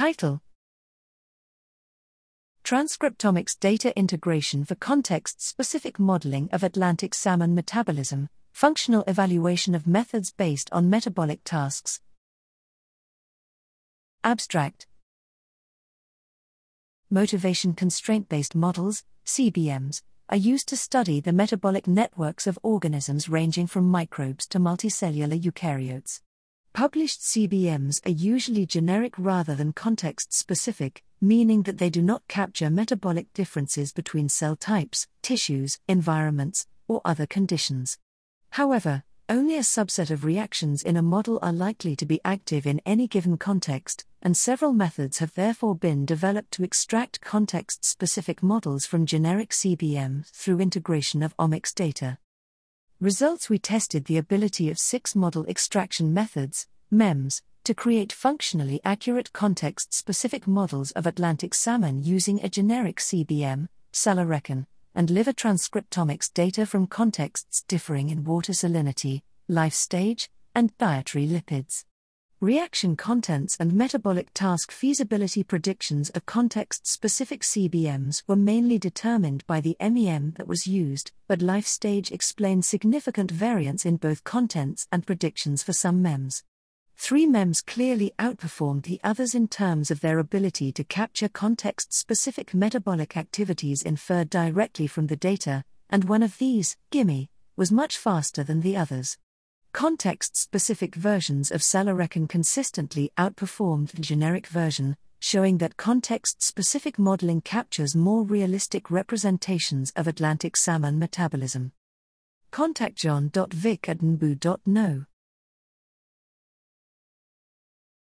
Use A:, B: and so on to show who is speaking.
A: Title Transcriptomics Data Integration for Context Specific Modeling of Atlantic Salmon Metabolism, Functional Evaluation of Methods Based on Metabolic Tasks. Abstract Motivation Constraint Based Models, CBMs, are used to study the metabolic networks of organisms ranging from microbes to multicellular eukaryotes. Published CBMs are usually generic rather than context specific, meaning that they do not capture metabolic differences between cell types, tissues, environments, or other conditions. However, only a subset of reactions in a model are likely to be active in any given context, and several methods have therefore been developed to extract context specific models from generic CBM through integration of omics data. Results We tested the ability of six model extraction methods, MEMS, to create functionally accurate context specific models of Atlantic salmon using a generic CBM, SALARECON, and liver transcriptomics data from contexts differing in water salinity, life stage, and dietary lipids. Reaction contents and metabolic task feasibility predictions of context specific CBMs were mainly determined by the MEM that was used, but life stage explained significant variance in both contents and predictions for some MEMs. Three MEMs clearly outperformed the others in terms of their ability to capture context specific metabolic activities inferred directly from the data, and one of these, GIMME, was much faster than the others. Context specific versions of SALARECON consistently outperformed the generic version, showing that context specific modeling captures more realistic representations of Atlantic salmon metabolism. Contact john.vik at nbu.no.